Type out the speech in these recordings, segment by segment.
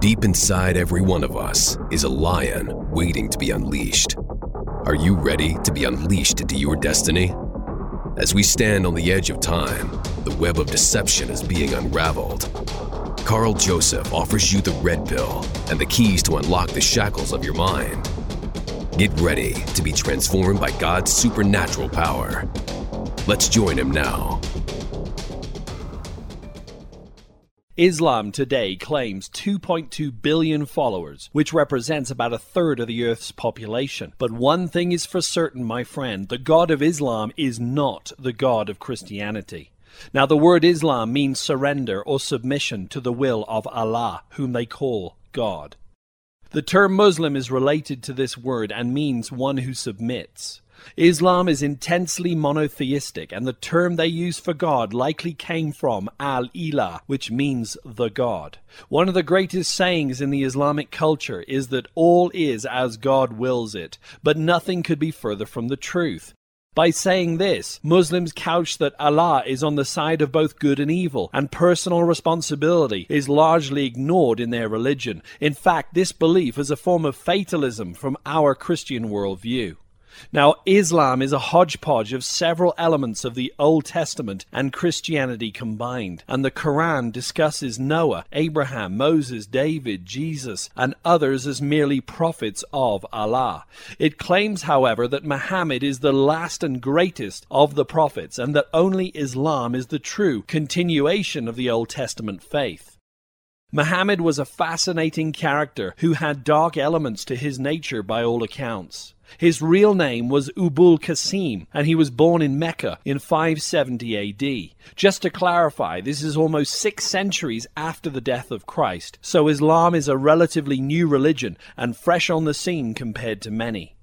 Deep inside every one of us is a lion waiting to be unleashed. Are you ready to be unleashed into your destiny? As we stand on the edge of time, the web of deception is being unraveled. Carl Joseph offers you the red pill and the keys to unlock the shackles of your mind. Get ready to be transformed by God's supernatural power. Let's join him now. Islam today claims 2.2 billion followers, which represents about a third of the Earth's population. But one thing is for certain, my friend the God of Islam is not the God of Christianity. Now, the word Islam means surrender or submission to the will of Allah, whom they call God. The term Muslim is related to this word and means one who submits. Islam is intensely monotheistic, and the term they use for God likely came from Al Ilah, which means the God. One of the greatest sayings in the Islamic culture is that all is as God wills it, but nothing could be further from the truth. By saying this, Muslims couch that Allah is on the side of both good and evil, and personal responsibility is largely ignored in their religion. In fact, this belief is a form of fatalism from our Christian worldview. Now, Islam is a hodgepodge of several elements of the Old Testament and Christianity combined, and the Quran discusses Noah, Abraham, Moses, David, Jesus, and others as merely prophets of Allah. It claims, however, that Muhammad is the last and greatest of the prophets, and that only Islam is the true continuation of the Old Testament faith. Muhammad was a fascinating character who had dark elements to his nature by all accounts. His real name was Abul Qasim, and he was born in Mecca in 570 AD. Just to clarify, this is almost six centuries after the death of Christ, so Islam is a relatively new religion and fresh on the scene compared to many.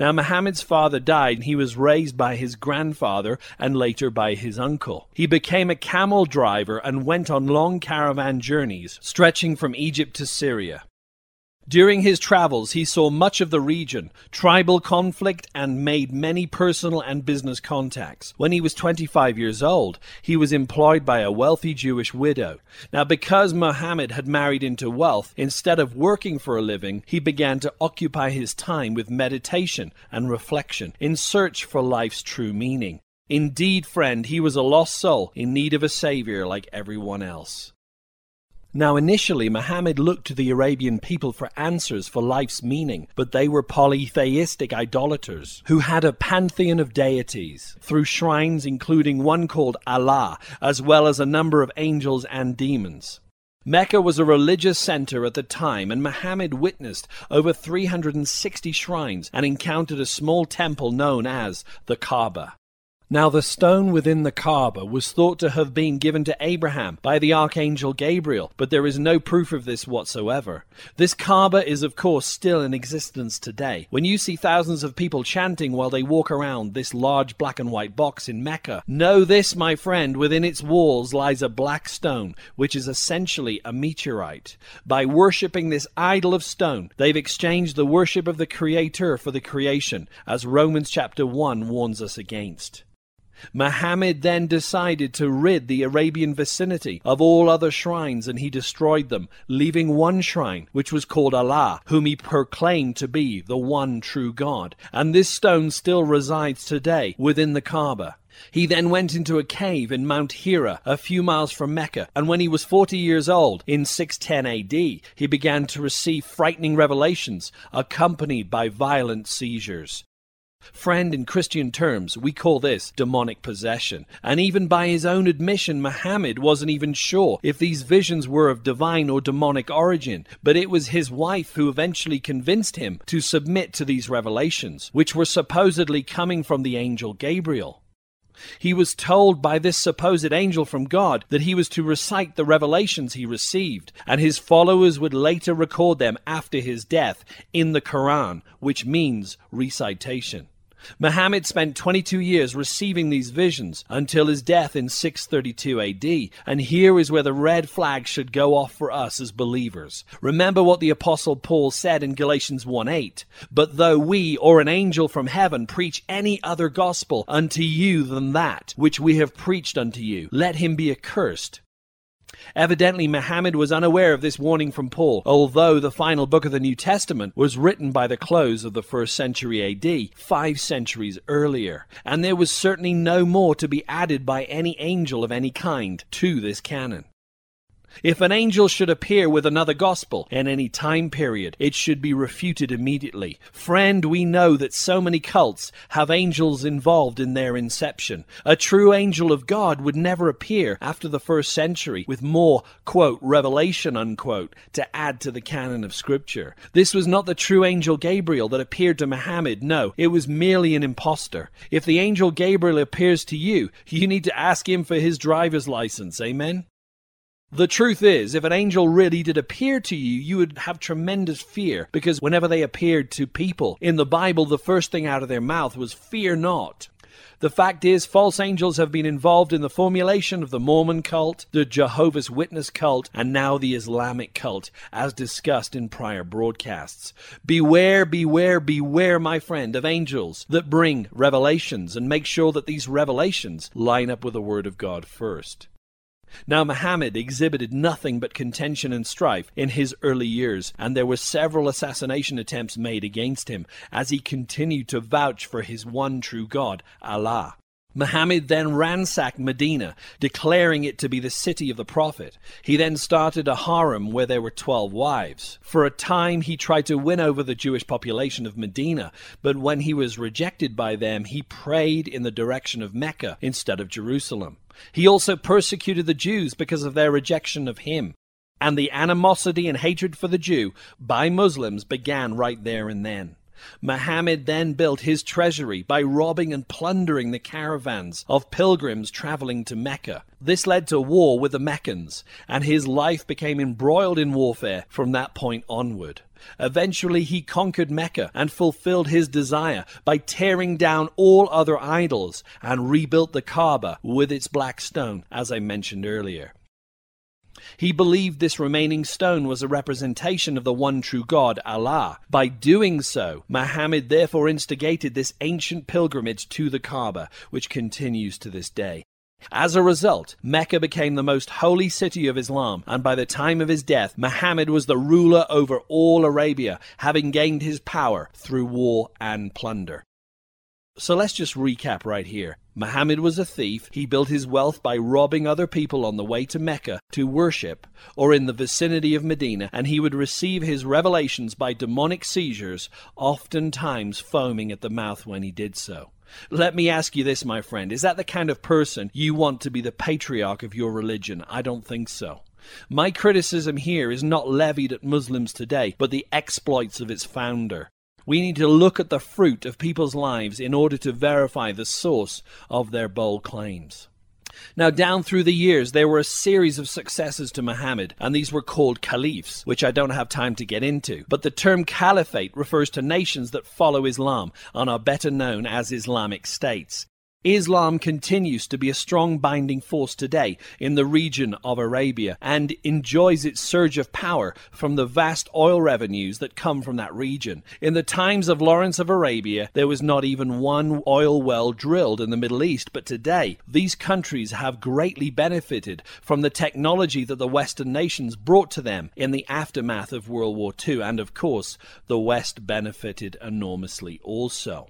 Now, Muhammad's father died, and he was raised by his grandfather and later by his uncle. He became a camel driver and went on long caravan journeys, stretching from Egypt to Syria. During his travels, he saw much of the region, tribal conflict, and made many personal and business contacts. When he was 25 years old, he was employed by a wealthy Jewish widow. Now, because Muhammad had married into wealth, instead of working for a living, he began to occupy his time with meditation and reflection in search for life's true meaning. Indeed, friend, he was a lost soul in need of a savior like everyone else. Now, initially, Muhammad looked to the Arabian people for answers for life's meaning, but they were polytheistic idolaters who had a pantheon of deities through shrines, including one called Allah, as well as a number of angels and demons. Mecca was a religious center at the time, and Muhammad witnessed over 360 shrines and encountered a small temple known as the Kaaba. Now, the stone within the Kaaba was thought to have been given to Abraham by the archangel Gabriel, but there is no proof of this whatsoever. This Kaaba is, of course, still in existence today. When you see thousands of people chanting while they walk around this large black and white box in Mecca, know this, my friend, within its walls lies a black stone, which is essentially a meteorite. By worshipping this idol of stone, they've exchanged the worship of the Creator for the creation, as Romans chapter 1 warns us against. Muhammad then decided to rid the Arabian vicinity of all other shrines and he destroyed them, leaving one shrine, which was called Allah, whom he proclaimed to be the one true God. And this stone still resides today within the Kaaba. He then went into a cave in Mount Hira, a few miles from Mecca, and when he was 40 years old, in 610 AD, he began to receive frightening revelations, accompanied by violent seizures. Friend, in Christian terms, we call this demonic possession. And even by his own admission, Muhammad wasn't even sure if these visions were of divine or demonic origin. But it was his wife who eventually convinced him to submit to these revelations, which were supposedly coming from the angel Gabriel. He was told by this supposed angel from God that he was to recite the revelations he received, and his followers would later record them after his death in the Quran, which means recitation. Muhammad spent 22 years receiving these visions until his death in 632 AD, and here is where the red flag should go off for us as believers. Remember what the apostle Paul said in Galatians 1:8, "But though we or an angel from heaven preach any other gospel unto you than that which we have preached unto you, let him be accursed." Evidently, Muhammad was unaware of this warning from Paul, although the final book of the New Testament was written by the close of the first century AD, five centuries earlier, and there was certainly no more to be added by any angel of any kind to this canon. If an angel should appear with another gospel in any time period, it should be refuted immediately. Friend, we know that so many cults have angels involved in their inception. A true angel of God would never appear after the first century with more, quote, revelation, unquote, to add to the canon of Scripture. This was not the true angel Gabriel that appeared to Muhammad. No, it was merely an impostor. If the angel Gabriel appears to you, you need to ask him for his driver's license. Amen? The truth is, if an angel really did appear to you, you would have tremendous fear because whenever they appeared to people in the Bible, the first thing out of their mouth was, Fear not. The fact is, false angels have been involved in the formulation of the Mormon cult, the Jehovah's Witness cult, and now the Islamic cult, as discussed in prior broadcasts. Beware, beware, beware, my friend, of angels that bring revelations, and make sure that these revelations line up with the Word of God first. Now Muhammad exhibited nothing but contention and strife in his early years, and there were several assassination attempts made against him as he continued to vouch for his one true God, Allah. Muhammad then ransacked Medina, declaring it to be the city of the Prophet. He then started a harem where there were twelve wives. For a time he tried to win over the Jewish population of Medina, but when he was rejected by them, he prayed in the direction of Mecca instead of Jerusalem. He also persecuted the Jews because of their rejection of him. And the animosity and hatred for the Jew by Muslims began right there and then. Muhammad then built his treasury by robbing and plundering the caravans of pilgrims traveling to Mecca. This led to war with the Meccans, and his life became embroiled in warfare from that point onward. Eventually, he conquered Mecca and fulfilled his desire by tearing down all other idols and rebuilt the Kaaba with its black stone, as I mentioned earlier. He believed this remaining stone was a representation of the one true God, Allah. By doing so, Muhammad therefore instigated this ancient pilgrimage to the Kaaba, which continues to this day. As a result, Mecca became the most holy city of Islam, and by the time of his death, Muhammad was the ruler over all Arabia, having gained his power through war and plunder. So let's just recap right here. Muhammad was a thief. He built his wealth by robbing other people on the way to Mecca to worship or in the vicinity of Medina, and he would receive his revelations by demonic seizures, oftentimes foaming at the mouth when he did so. Let me ask you this, my friend. Is that the kind of person you want to be the patriarch of your religion? I don't think so. My criticism here is not levied at Muslims today, but the exploits of its founder. We need to look at the fruit of people's lives in order to verify the source of their bold claims. Now, down through the years, there were a series of successors to Muhammad, and these were called caliphs, which I don't have time to get into. But the term caliphate refers to nations that follow Islam and are better known as Islamic states. Islam continues to be a strong binding force today in the region of Arabia and enjoys its surge of power from the vast oil revenues that come from that region. In the times of Lawrence of Arabia, there was not even one oil well drilled in the Middle East, but today these countries have greatly benefited from the technology that the Western nations brought to them in the aftermath of World War II, and of course, the West benefited enormously also.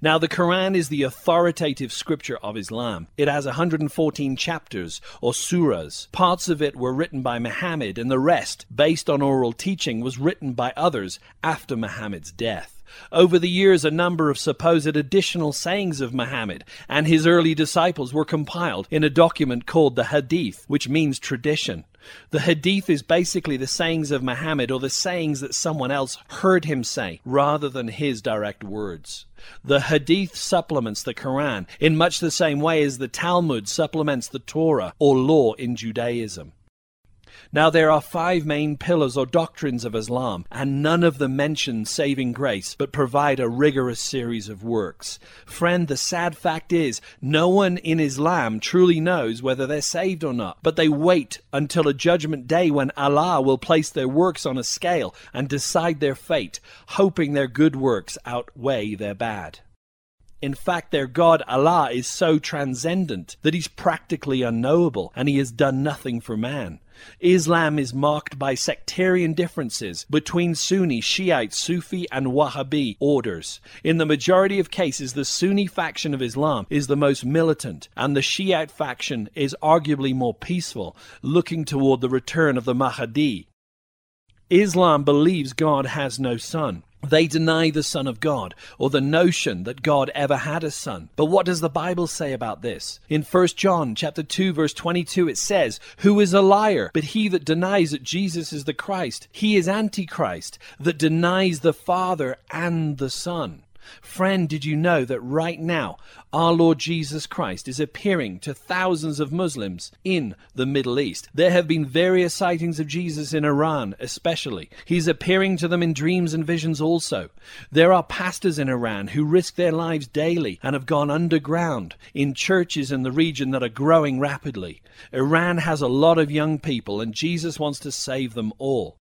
Now, the Quran is the authoritative scripture of Islam. It has 114 chapters, or surahs. Parts of it were written by Muhammad, and the rest, based on oral teaching, was written by others after Muhammad's death. Over the years, a number of supposed additional sayings of Muhammad and his early disciples were compiled in a document called the Hadith, which means tradition. The hadith is basically the sayings of Muhammad or the sayings that someone else heard him say rather than his direct words. The hadith supplements the Quran in much the same way as the Talmud supplements the Torah or law in Judaism. Now, there are five main pillars or doctrines of Islam, and none of them mention saving grace, but provide a rigorous series of works. Friend, the sad fact is, no one in Islam truly knows whether they're saved or not, but they wait until a judgment day when Allah will place their works on a scale and decide their fate, hoping their good works outweigh their bad. In fact, their God, Allah, is so transcendent that he's practically unknowable and he has done nothing for man. Islam is marked by sectarian differences between Sunni, Shiite, Sufi, and Wahhabi orders. In the majority of cases, the Sunni faction of Islam is the most militant, and the Shiite faction is arguably more peaceful, looking toward the return of the Mahdi. Islam believes God has no son. They deny the Son of God or the notion that God ever had a son. But what does the Bible say about this? In 1 John chapter 2 verse 22 it says, "Who is a liar but he that denies that Jesus is the Christ? He is antichrist that denies the Father and the Son." Friend, did you know that right now our Lord Jesus Christ is appearing to thousands of Muslims in the Middle East? There have been various sightings of Jesus in Iran, especially. He's appearing to them in dreams and visions also. There are pastors in Iran who risk their lives daily and have gone underground in churches in the region that are growing rapidly. Iran has a lot of young people, and Jesus wants to save them all.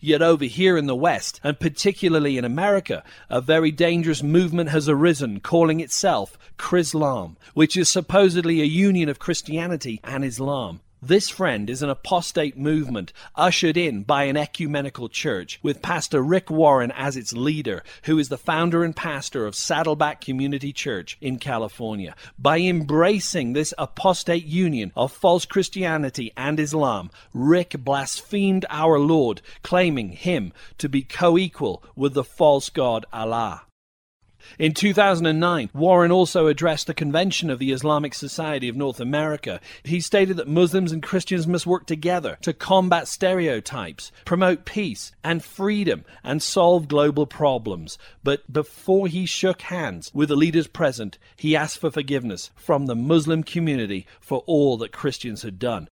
Yet over here in the West, and particularly in America, a very dangerous movement has arisen calling itself Chrislam, which is supposedly a union of Christianity and Islam. This friend is an apostate movement ushered in by an ecumenical church with Pastor Rick Warren as its leader, who is the founder and pastor of Saddleback Community Church in California. By embracing this apostate union of false Christianity and Islam, Rick blasphemed our Lord, claiming him to be co equal with the false god Allah. In 2009, Warren also addressed the convention of the Islamic Society of North America. He stated that Muslims and Christians must work together to combat stereotypes, promote peace and freedom, and solve global problems. But before he shook hands with the leaders present, he asked for forgiveness from the Muslim community for all that Christians had done.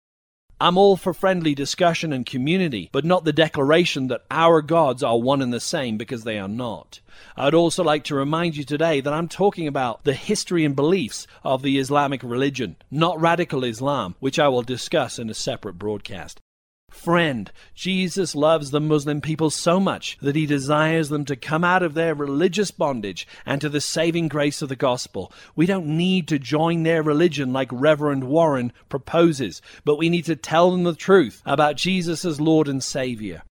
I'm all for friendly discussion and community, but not the declaration that our gods are one and the same because they are not. I'd also like to remind you today that I'm talking about the history and beliefs of the Islamic religion, not radical Islam, which I will discuss in a separate broadcast. Friend, Jesus loves the Muslim people so much that he desires them to come out of their religious bondage and to the saving grace of the gospel. We don't need to join their religion like Reverend Warren proposes, but we need to tell them the truth about Jesus as Lord and Savior.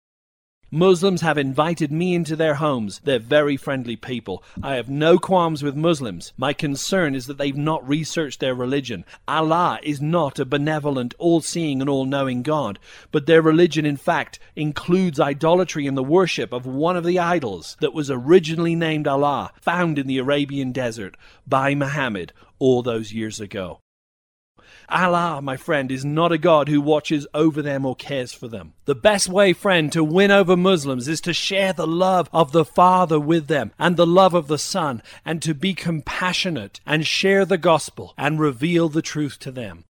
Muslims have invited me into their homes. They're very friendly people. I have no qualms with Muslims. My concern is that they've not researched their religion. Allah is not a benevolent, all seeing, and all knowing God, but their religion, in fact, includes idolatry and the worship of one of the idols that was originally named Allah, found in the Arabian desert by Muhammad all those years ago. Allah, my friend, is not a God who watches over them or cares for them. The best way, friend, to win over Muslims is to share the love of the Father with them and the love of the Son, and to be compassionate and share the gospel and reveal the truth to them.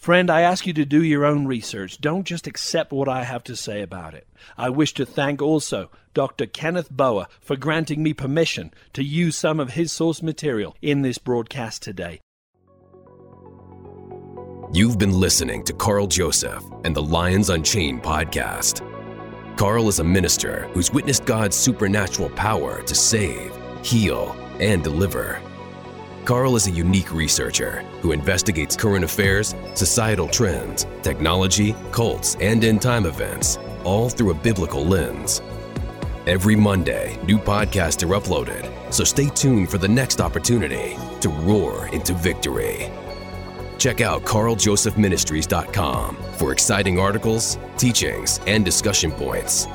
Friend, I ask you to do your own research. Don't just accept what I have to say about it. I wish to thank also Dr. Kenneth Boa for granting me permission to use some of his source material in this broadcast today. You've been listening to Carl Joseph and the Lions Unchained podcast. Carl is a minister who's witnessed God's supernatural power to save, heal, and deliver. Carl is a unique researcher who investigates current affairs, societal trends, technology, cults, and end time events, all through a biblical lens. Every Monday, new podcasts are uploaded, so stay tuned for the next opportunity to roar into victory. Check out carljosephministries.com for exciting articles, teachings, and discussion points.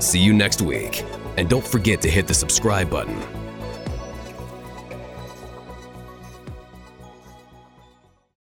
See you next week. And don't forget to hit the subscribe button